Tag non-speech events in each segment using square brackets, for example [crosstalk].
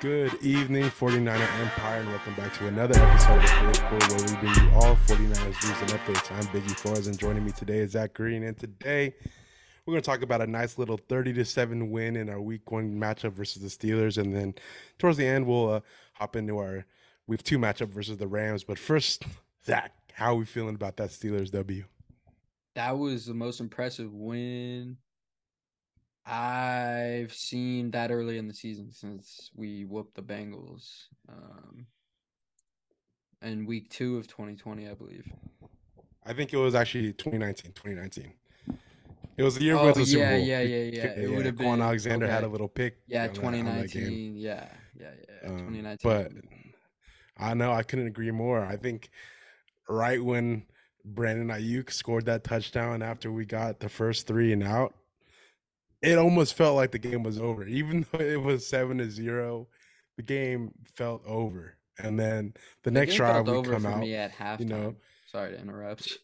Good evening, 49er Empire, and welcome back to another episode of Quarter where we bring you all 49ers news and updates. I'm Biggie Flores, and joining me today is Zach Green. And today we're going to talk about a nice little 30 to 7 win in our week one matchup versus the Steelers. And then towards the end, we'll uh, hop into our week two matchup versus the Rams. But first, [laughs] Zach, how are we feeling about that Steelers W? That was the most impressive win I've seen that early in the season since we whooped the Bengals. Um, in week two of 2020, I believe. I think it was actually 2019. 2019. It was the year Oh, with the Super yeah, Bowl. yeah, yeah, yeah. It would have been- Alexander had a little pick. Yeah, on that- on that game. 2019. Yeah, yeah, yeah. Um, 2019. But I know I couldn't agree more. I think right when Brandon Aiyuk scored that touchdown after we got the first three and out, it almost felt like the game was over. Even [laughs] though it was seven to zero, the game felt over. And then the, next drive we come out. me at halftime. you know. Sorry to interrupt.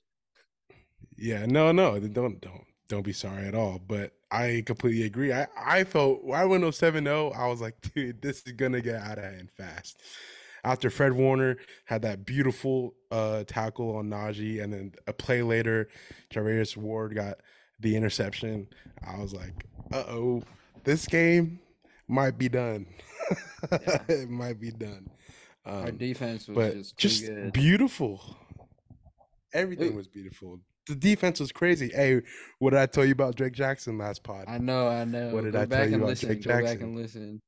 Yeah, no, no, don't don't don't be sorry at all. But I completely agree. I I felt I went 7-0, I was like, [laughs] dude, this is gonna get out of hand fast. After Fred Warner had that beautiful uh tackle on Najee, and then a play later, Charvarius Ward got the interception. I was like, uh oh, this game might be done. Yeah. [laughs] it might be done. Our Um, defense was but just, too just good. beautiful. Everything It- was beautiful. The defense was crazy. Hey, what did I tell you about Drake Jackson last pod? I know, I know. What did Go I tell you and about listen. Drake Go back and listen.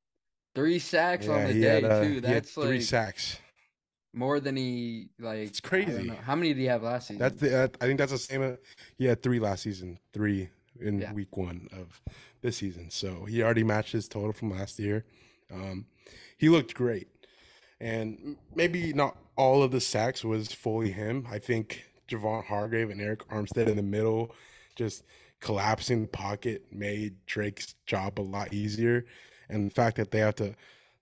Three sacks on the day had, uh, too. That's three like sacks. More than he like. It's crazy. How many did he have last season? That's the. Uh, I think that's the same. Uh, he had three last season. Three in Yeah. week one of this season. So he already matched his total from last year. Um, he looked great, and maybe not all of the sacks was fully him. I think Javon Hargrave and Arik Armstead in the middle, just collapsing the pocket, made Drake's job a lot easier. And the fact that they have to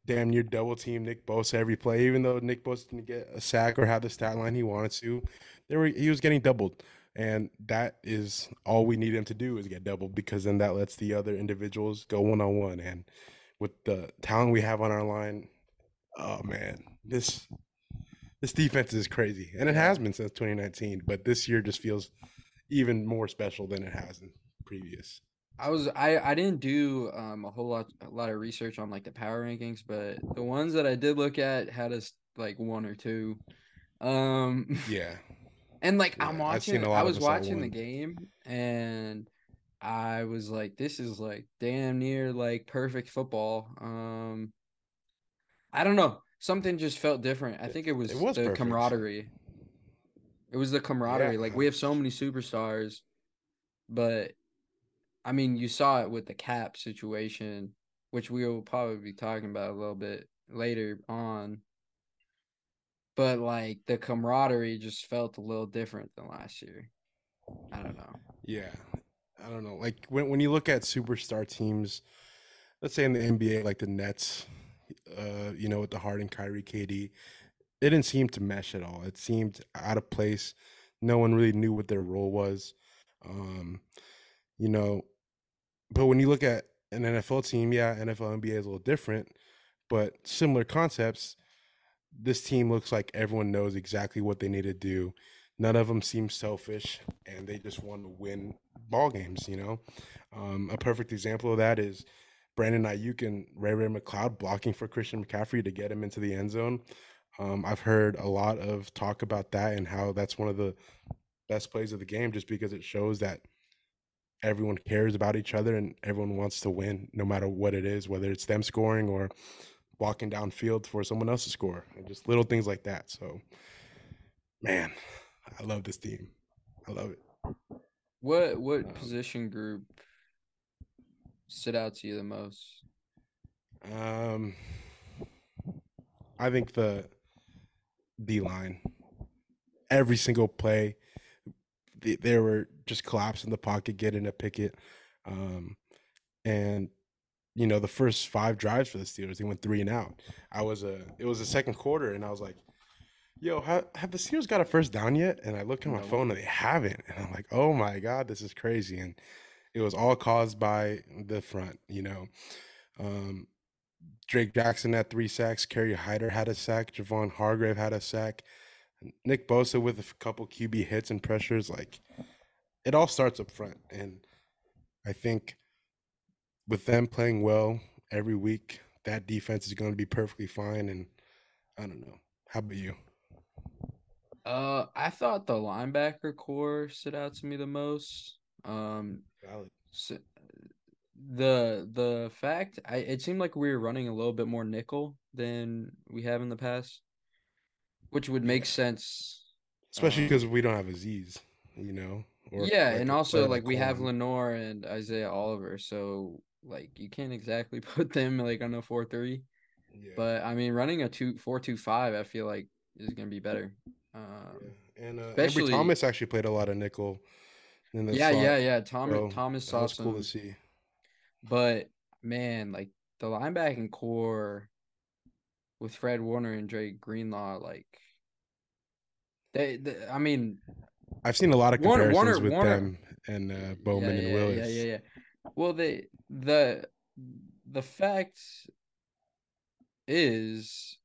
damn near double team Nick Bosa every play, even though Nick Bosa didn't get a sack or have the stat line he wanted to, they were he was getting doubled. And that is all we need him to do is get doubled because then that lets the other individuals go one on one. And with the talent we have on our line, oh man, this this defense is crazy. And it has been since 2019, but this year just feels even more special than it has in previous. I was I I didn't do um a whole lot a lot of research on like the power rankings, but the ones that I did look at had us like one or two. Um [laughs] Yeah. and like I'm Yeah, seen watching I was watching the game and I was like this is like damn near like perfect football. Um I don't know. Something just felt different. I think it was, it was the perfect. camaraderie. It was the camaraderie. Like we have so many superstars, but I mean, you saw it with the cap situation, which we will probably be talking about a little bit later on. But like the camaraderie just felt a little different than last year. I don't know. Yeah. I don't know. Like when when you look at superstar teams, let's say in the NBA, like the Nets, uh, you know, with the Harden, Kyrie, KD, it didn't seem to mesh at all. It seemed out of place. No one really knew what their role was. Um, you know, but when you look at an NFL team, yeah, NFL NBA is a little different, but similar concepts. This team looks like everyone knows exactly what they need to do. None of them seem selfish, and they just want to win ball games. You know, um, a perfect example of that is Brandon Aiyuk and Ray Ray McLeod blocking for Christian McCaffrey to get him into the end zone. Um, I've heard a lot of talk about that and how that's one of the best plays of the game, just because it shows that everyone cares about each other and everyone wants to win, no matter what it is, whether it's them scoring or walking downfield for someone else to score, and just little things like that. So, man, I love this team. I love it. What what Um, position group stood out to you the most? Um, I think the D line, every single play, they were just collapse in the pocket, getting a picket, um, and you know the first five drives for the Steelers, they went three and out. I was a, it was the second quarter, and I was like, "Yo, ha, have the Steelers got a first down yet?" And I look at my No. phone, and they haven't, and I'm like, "Oh my god, this is crazy!" And it was all caused by the front, you know. Um, Drake Jackson had three sacks. Kerry Hyder had a sack. Javon Hargrave had a sack. Nick Bosa with a couple QB hits and pressures. Like it all starts up front, and I think with them playing well every week, that defense is going to be perfectly fine. And I don't know. How about you? Uh, I thought the linebacker core stood out to me the most. Um, so the the fact I it seemed like we were running a little bit more nickel than we have in the past, which would make sense. Especially Um, because we don't have Azeez, you know. Or yeah, like and also like we have Lenore and Isaiah Oliver, so like you can't exactly [laughs] put them like on a four three. Yeah. But I mean, running a two four two five, I feel like is gonna be better. Um, Yeah. And uh, especially- Ambry Thomas actually played a lot of nickel. In the yeah, slot, yeah, yeah. Thomas so Thomas saw was cool some, to see. but man, like the linebacking core with Fred Warner and Drake Greenlaw, like they, they I mean, I've seen a lot of comparisons Warner- with Warner- them and uh, Bowman yeah, and Willis. Yeah, yeah, yeah. Well, they the the fact is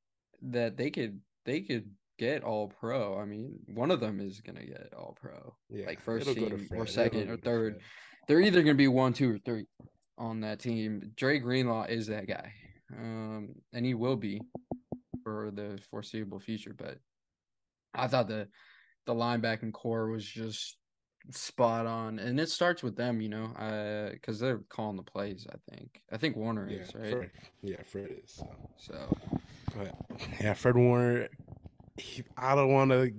that they could they could get all pro. I mean, one of them is gonna get all pro. Yeah, Like first it'll go to team or second or third. They're either gonna be one, two, or three on that team. Dre Greenlaw is that guy, um, and he will be for the foreseeable future. But I thought the the linebacking core was just spot on, and it starts with them, you know, uh, because they're calling the plays. I think. I think Warner Yeah, is right. Fred, yeah, Fred is. So. So But yeah, Fred Warner. He, I don't want to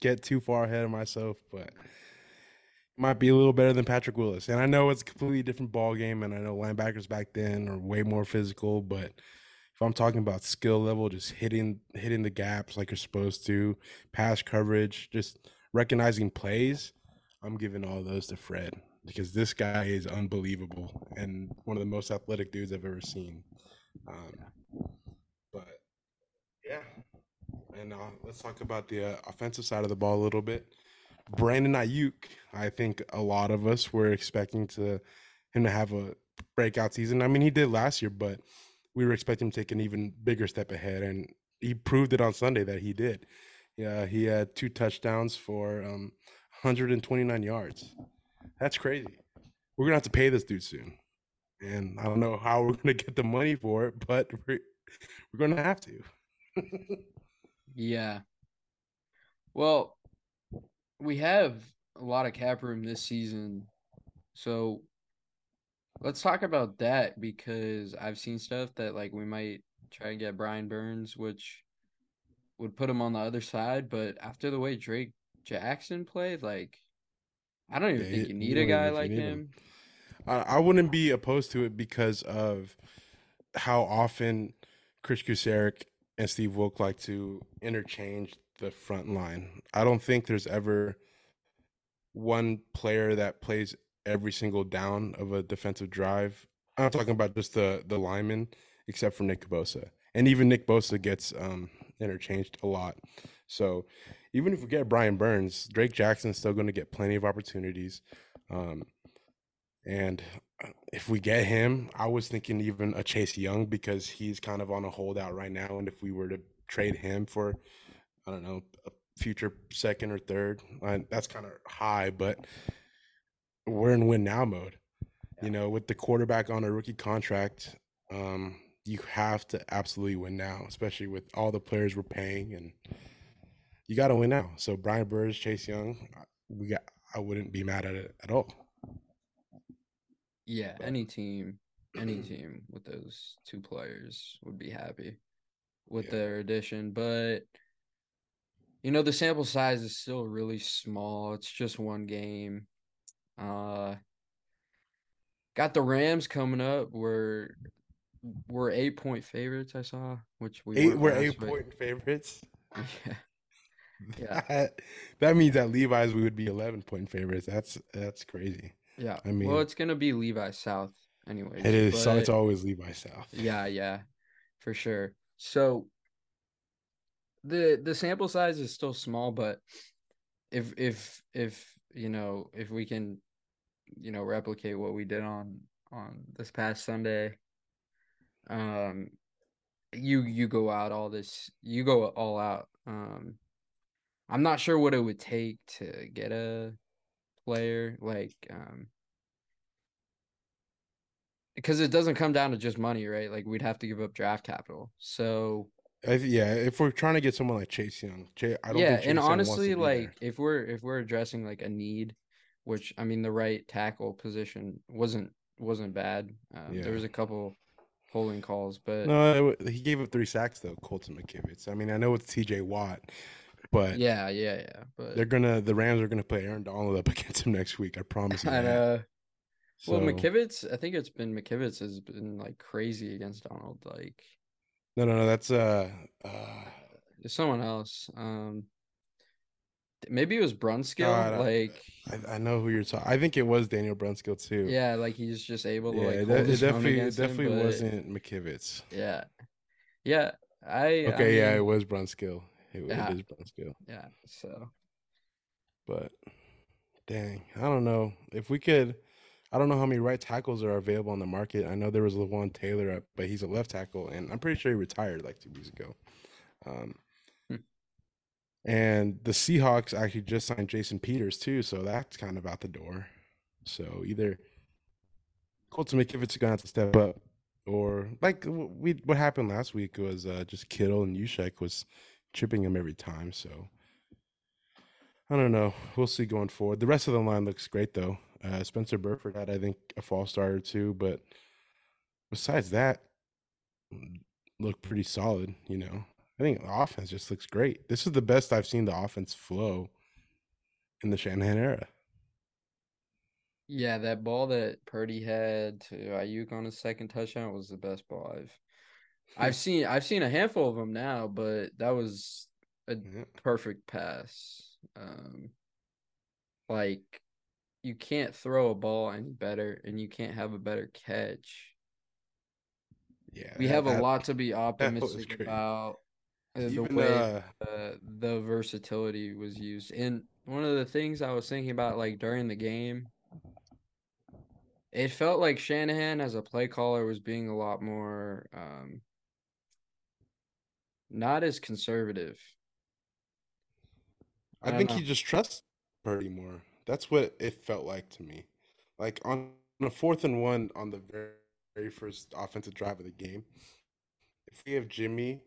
get too far ahead of myself, but might be a little better than Patrick Willis. And I know it's a completely different ball game, and I know linebackers back then are way more physical. But if I'm talking about skill level, just hitting hitting the gaps like you're supposed to, pass coverage, just recognizing plays, I'm giving all those to Fred because this guy is unbelievable and one of the most athletic dudes I've ever seen. Um, but yeah, and uh, let's talk about the uh, offensive side of the ball a little bit. Brandon Aiyuk, I think a lot of us were expecting to him to have a breakout season. I mean, he did last year, but we were expecting him to take an even bigger step ahead, and he proved it on Sunday that he did. Yeah, he had two touchdowns for um, 129 yards. That's crazy. We're gonna have to pay this dude soon, and I don't know how we're [laughs] gonna get the money for it, but we're we're gonna have to. yeah. Well, we have a lot of cap room this season, so let's talk about that because I've seen stuff that like we might try and get Brian Burns, which would put him on the other side. But after the way Drake Jackson played, like I don't even Yeah, think you- need a guy know if you like him. him. I, I wouldn't be opposed to it because of how often Kris Kocurek and Steve Wilk like to interchange the front line. I don't think there's ever one player that plays every single down of a defensive drive. I'm talking about just the the linemen, except for Nick Bosa, and even Nick Bosa gets um, interchanged a lot. So even if we get Brian Burns, Drake Jackson's still going to get plenty of opportunities. Um, and uh, if we get him, I was thinking even a Chase Young because he's kind of on a holdout right now. And if we were to trade him for, I don't know, a future second or third, uh, that's kind of high, but we're in win now mode. Yeah. You know, with the quarterback on a rookie contract, um, you have to absolutely win now, especially with all the players we're paying, and you got to win now. So Brian Burns, Chase Young, I- we got. I wouldn't be mad at it at all. Yeah, But- any team, any team with those two players would be happy with Yeah. their addition. But you know, the sample size is still really small. It's just one game. Uh got the Rams coming up. We're we're eight point favorites, I saw, which we Eight, we're eight week. point favorites. [laughs] Yeah. Yeah. [laughs] That, that means at Levi's we would be eleven point favorites. That's that's crazy. Yeah. I mean, well, it's gonna be Levi South anyways. It is. so it's always Levi South. Yeah, yeah, for sure. So the the sample size is still small, but if if if you know if we can you know replicate what we did on on this past Sunday, um, you you go out all this, you go all out. Um, I'm not sure what it would take to get a player like um because it doesn't come down to just money, right? Like we'd have to give up draft capital. So I, yeah, if we're trying to get someone like Chase Young, Chase, I don't yeah, think and Young wants to honestly, like there. if we're if we're addressing like a need, which I mean the right tackle position wasn't wasn't bad. Um, Yeah. There was a couple holding calls, but No, it he gave up three sacks though, Colton McKivitz. I mean, I know it's T.J. Watt, but yeah, yeah, yeah. But they're gonna the Rams are gonna play Aaron Donald up [laughs] against him next week. I promise you uh, well, McKivitz, I think it's been McKivitz has been like crazy against Donald. Like No, no, no. That's uh, uh someone else. Um, maybe it was Brunskill. God, like, I, I know who you're talking. I think it was Daniel Brunskill too. yeah, like he's just able to yeah. like it, de- it definitely, it against him, but- wasn't McKivitz. Yeah, yeah. I Okay, I yeah, it was Brunskill. It, Yeah. it is Brunskill. yeah. So But dang, I don't know if we could. I don't know how many right tackles are available on the market. I know there was Lawan Taylor, but he's a left tackle, and I'm pretty sure he retired like two weeks ago. Um. And the Seahawks actually just signed Jason Peters too, so that's kind of out the door. So either Colton McKivitz is gonna have to step up, or like we what happened last week was uh, just Kittle and Juszczyk was chipping him every time. So I don't know. We'll see going forward. The rest of the line looks great though. Uh, Spencer Burford had, I think, a false start or two, but besides that, looked pretty solid. You know, I think the offense just looks great. This is the best I've seen the offense flow in the Shanahan era. yeah, that ball that Purdy had to Aiyuk on his second touchdown was the best ball I've I've [laughs] seen. I've seen a handful of them now, but that was a Yeah. perfect pass. Um, like you can't throw a ball any better, and you can't have a better catch. Yeah, We that- have a that- lot to be [laughs] optimistic about. Uh, the way uh, uh, the versatility was used, and one of the things I was thinking about, like during the game, it felt like Shanahan as a play caller was being a lot more, um, not as conservative. I I think know. he just trusts Purdy more. That's what it felt like to me. Like on a fourth and one on the very, very first offensive drive of the game, if we have Jimmy,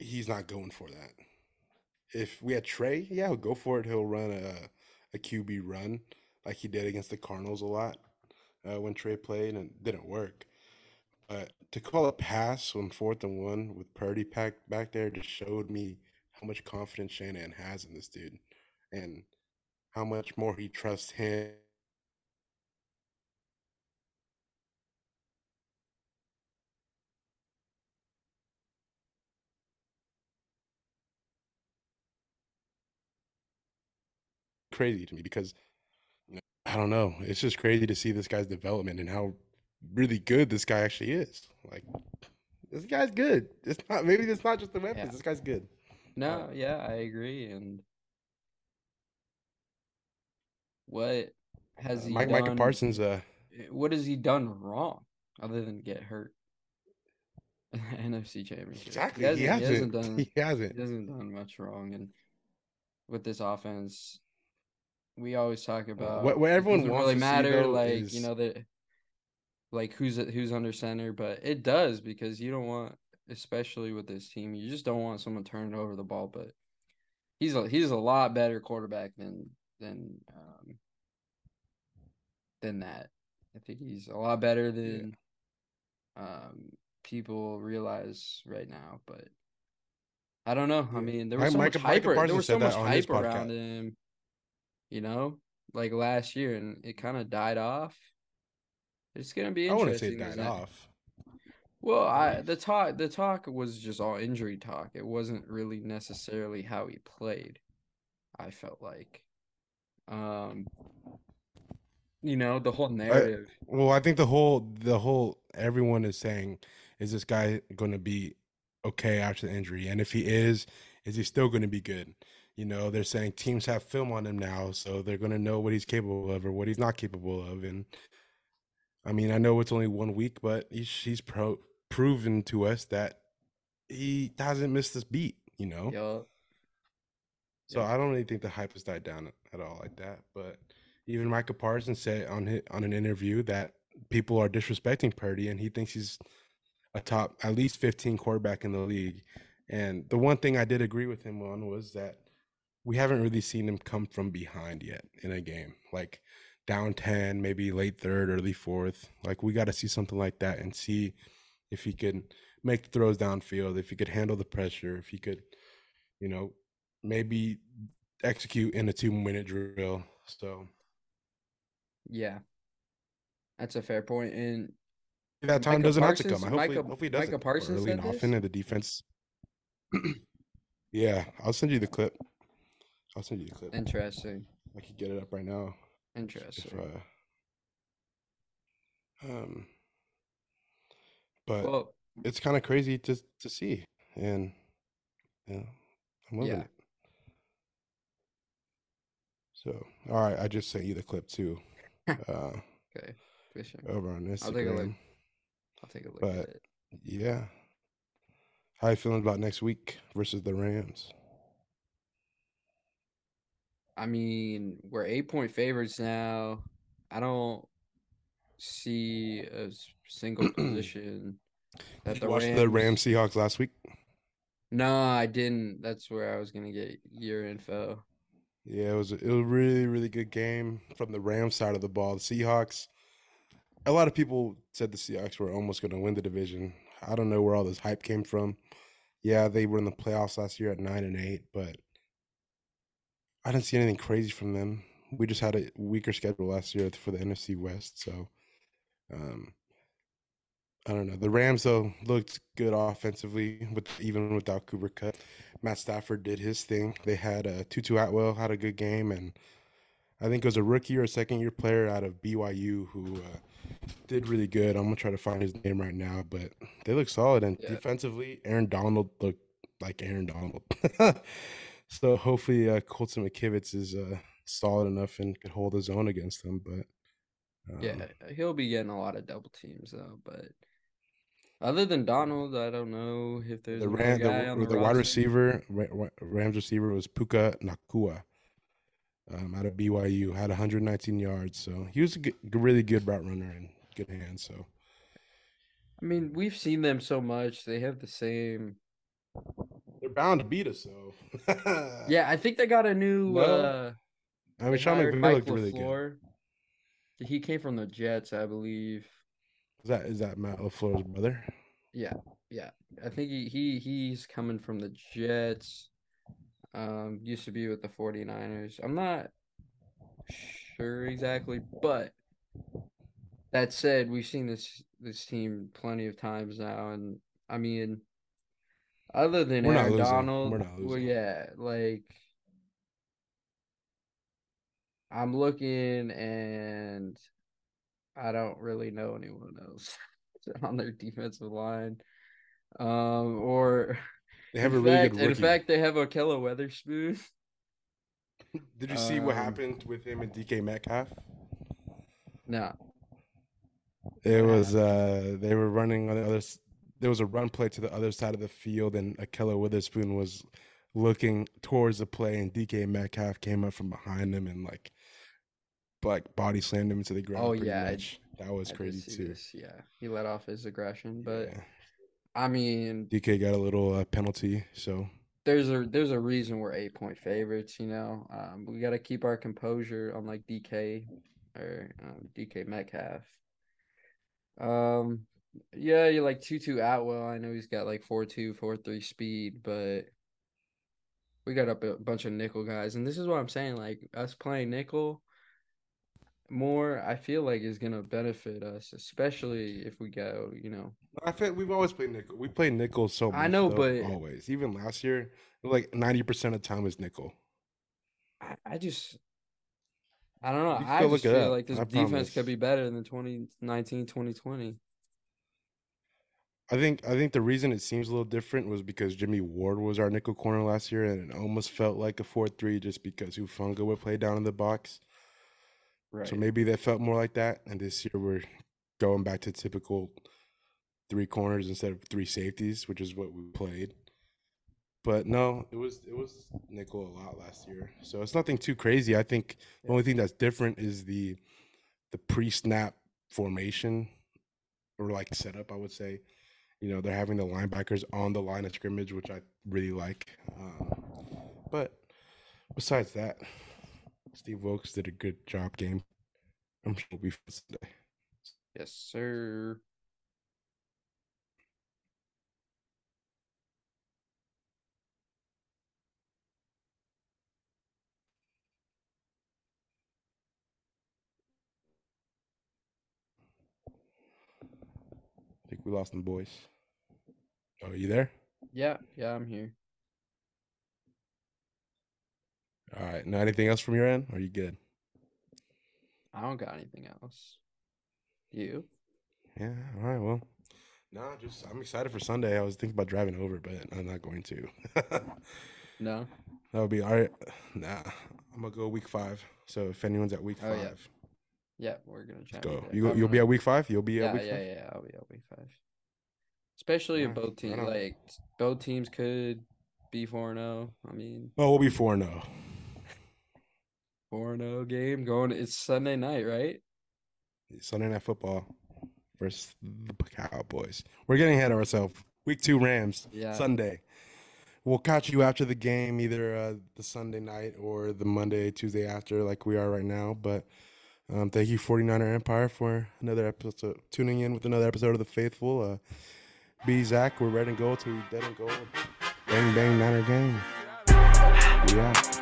he's not going for that. If we had Trey, yeah, he'll go for it. He'll run a, a QB run like he did against the Cardinals a lot uh, when Trey played and it didn't work. But to call a pass on fourth and one with Purdy packed back there just showed me how much confidence Shanahan has in this dude and how much more he trusts him. Crazy to me because I don't know. It's just crazy to see this guy's development and how really good this guy actually is. Like this guy's good. It's not maybe it's not just the weapons. Yeah. This guy's good. No, yeah, I agree. And what has Uh, he Mike done? Micah Parsons uh What has he done wrong other than get hurt? [laughs] NFC Championship. exactly he hasn't. He hasn't done. He He hasn't. hasn't done much wrong, and with this offense, we always talk about what- what everyone wants really matter. like is- you know that, like who's who's under center, but it does because you don't want, especially with this team, you just don't want someone turning over the ball. But he's a he's a lot better quarterback than than um than that. I think he's a lot better than um people realize right now, but I don't know. I mean, there was so much hype. There was so much that on his hype around him, you know, like last year, and it kind of died off. It's gonna be Interesting, I wouldn't say it died that- off. Well, I the talk the talk was just all injury talk. It wasn't really necessarily how he played. I felt like, um, you know, the whole narrative. Well, I think the whole the whole everyone is saying is this guy going to be okay after the injury, and if he is, is he still going to be good? You know, they're saying teams have film on him now, so they're going to know what he's capable of or what he's not capable of, and I mean, I know it's only one week, but he's he's pro- proven to us that he hasn't missed this beat. You know. So I don't really think the hype has died down at all like that. But even Micah Parsons said on his, on an interview that people are disrespecting Purdy, and he thinks he's a top at least 15 quarterback in the league. And the one thing I did agree with him on was that we haven't really seen him come from behind yet in a game, like down 10, maybe late third, early fourth. Like we got to see something like that and see if he can make the throws downfield, if he could handle the pressure, if he could, you know, maybe execute in a two minute drill. So Yeah. That's a fair point. And that time Micah doesn't have to Parsons- come. Hopefully, Micah- hopefully it Micah doesn't. Parsons early and often in the defense. [clears throat] yeah, I'll send you the clip. I'll send you the clip. interesting. I could get it up right now. If, Interesting. uh, um, but well, it's kind of crazy to to see, and yeah, I'm loving Yeah. it. So, all right, I just sent you the clip too, [laughs] uh, okay. Sure. over on Instagram. I'll take a look. I'll take a look but- at it. Yeah. How you feeling about next week versus the Rams? I mean, we're eight point favorites now. I don't see a single [clears throat] position that Did the you watch Rams. the Rams Seahawks last week? No, I didn't. That's where I was gonna get your info. Yeah, it was it was a really really good game from the Rams side of the ball. The Seahawks. A lot of people said the Seahawks were almost going to win the division. I don't know where all this hype came from. Yeah, they were in the playoffs last year at nine and eight, but I didn't see anything crazy from them. We just had a weaker schedule last year for the NFC West, so um, I don't know. The Rams though looked good offensively, with even without Cooper Kupp. Matt Stafford did his thing. They had uh, Tutu Atwell had a good game, and I think it was a rookie or a second year player out of BYU who uh, did really good. I'm gonna try to find his name right now, but they look solid. And Yeah. defensively, Aaron Donald looked like Aaron Donald. [laughs] so hopefully, uh, Colton McKivitz is uh, solid enough and could hold his own against them. But um, Yeah, he'll be getting a lot of double teams though. But other than Donald, I don't know if there's the Ram, guy the, on the, the, wide receiver, Ra- Ra- Rams receiver was Puka Nacua. Um, out of BYU, had 119 yards, so he was a good, really good route runner and good hands. So I mean, we've seen them so much. They have the same. they're bound to beat us. So [laughs] Yeah, I think they got a new. No, uh I mean, Sean McVay looked really good. He came from the Jets, I believe. Is that is that Matt Lafleur's brother? Yeah, yeah. I think he, he he's coming from the Jets. Um, used to be with the 49ers. I'm not sure exactly, but that said, we've seen this this team plenty of times now, and I mean, other than We're Aaron. Donald, We're not well, losing. yeah, like I'm looking and I don't really know anyone else [laughs] on their defensive line. Um, or They have a really fact, good in fact, they have Ahkello Witherspoon. [laughs] Did you see what um, happened with him and DK Metcalf? No, It was uh they were running on the other. There was a run play to the other side of the field, and Ahkello Witherspoon was looking towards the play, and DK Metcalf came up from behind him and like, like body slammed him into the ground. Oh, yeah, much. that was I crazy too. this. Yeah, he let off his aggression, but Yeah. I mean, DK got a little uh, penalty, so there's a there's a reason we're eight point favorites. You know, um, we got to keep our composure, unlike DK or um, DK Metcalf. Um, yeah, you're like Tutu Atwell. I know he's got like four two, four three speed, but we got up a bunch of nickel guys, and this is what I'm saying. Like us playing nickel more, I feel like is gonna benefit us, especially if we go. You know, I feel we've always played nickel. We play nickel so much. I know, though, but- always, even last year, like ninety percent of the time is nickel. I, I just. I don't know. I just feel up, like this I defense promise. could be better than 2019, 2020. I think I think the reason it seems a little different was because Jimmy Ward was our nickel corner last year, and it almost felt like a four-three just because Hufanga would play down in the box. Right. So maybe that felt more like that. And this year we're going back to typical three corners instead of three safeties, which is what we played. But no, it was it was nickel a lot last year, so it's nothing too crazy. I think the only thing that's different is the the pre-snap formation or like setup. I would say, you know, they're having the linebackers on the line of scrimmage, which I really like. Um, but besides that, Steve Wilks did a good job game. I'm sure we'll be. Yes, sir. We lost them boys. Oh, you there? Yeah, yeah, I'm here. All right. Now, anything else from your end? Are you good? I don't got anything else. You? Yeah. All right. Well, no, just I'm excited for Sunday. I was thinking about driving over, but I'm not going to. [laughs] No. That would be all right. Nah, I'm gonna go week five. So if anyone's at week Oh, five, yeah. Yeah, we're gonna try. go. You go, you'll be at week five. You'll be Yeah, at week yeah, five. yeah. I'll be at week five. Especially if both teams like both teams could be four zero. I mean, Oh, we'll be four no. four zero game going. It's Sunday night, right? Sunday night football versus the Cowboys. We're getting ahead of ourselves. Week two Rams. Yeah. Sunday. We'll catch you after the game, either uh, the Sunday night or the Monday, Tuesday after, like we are right now. But um, thank you, 49er Empire, for another episode, tuning in with another episode of The Faithful. Uh, be Zach, we're red and gold till we dead and gold. Bang, bang, Niner gang. Out.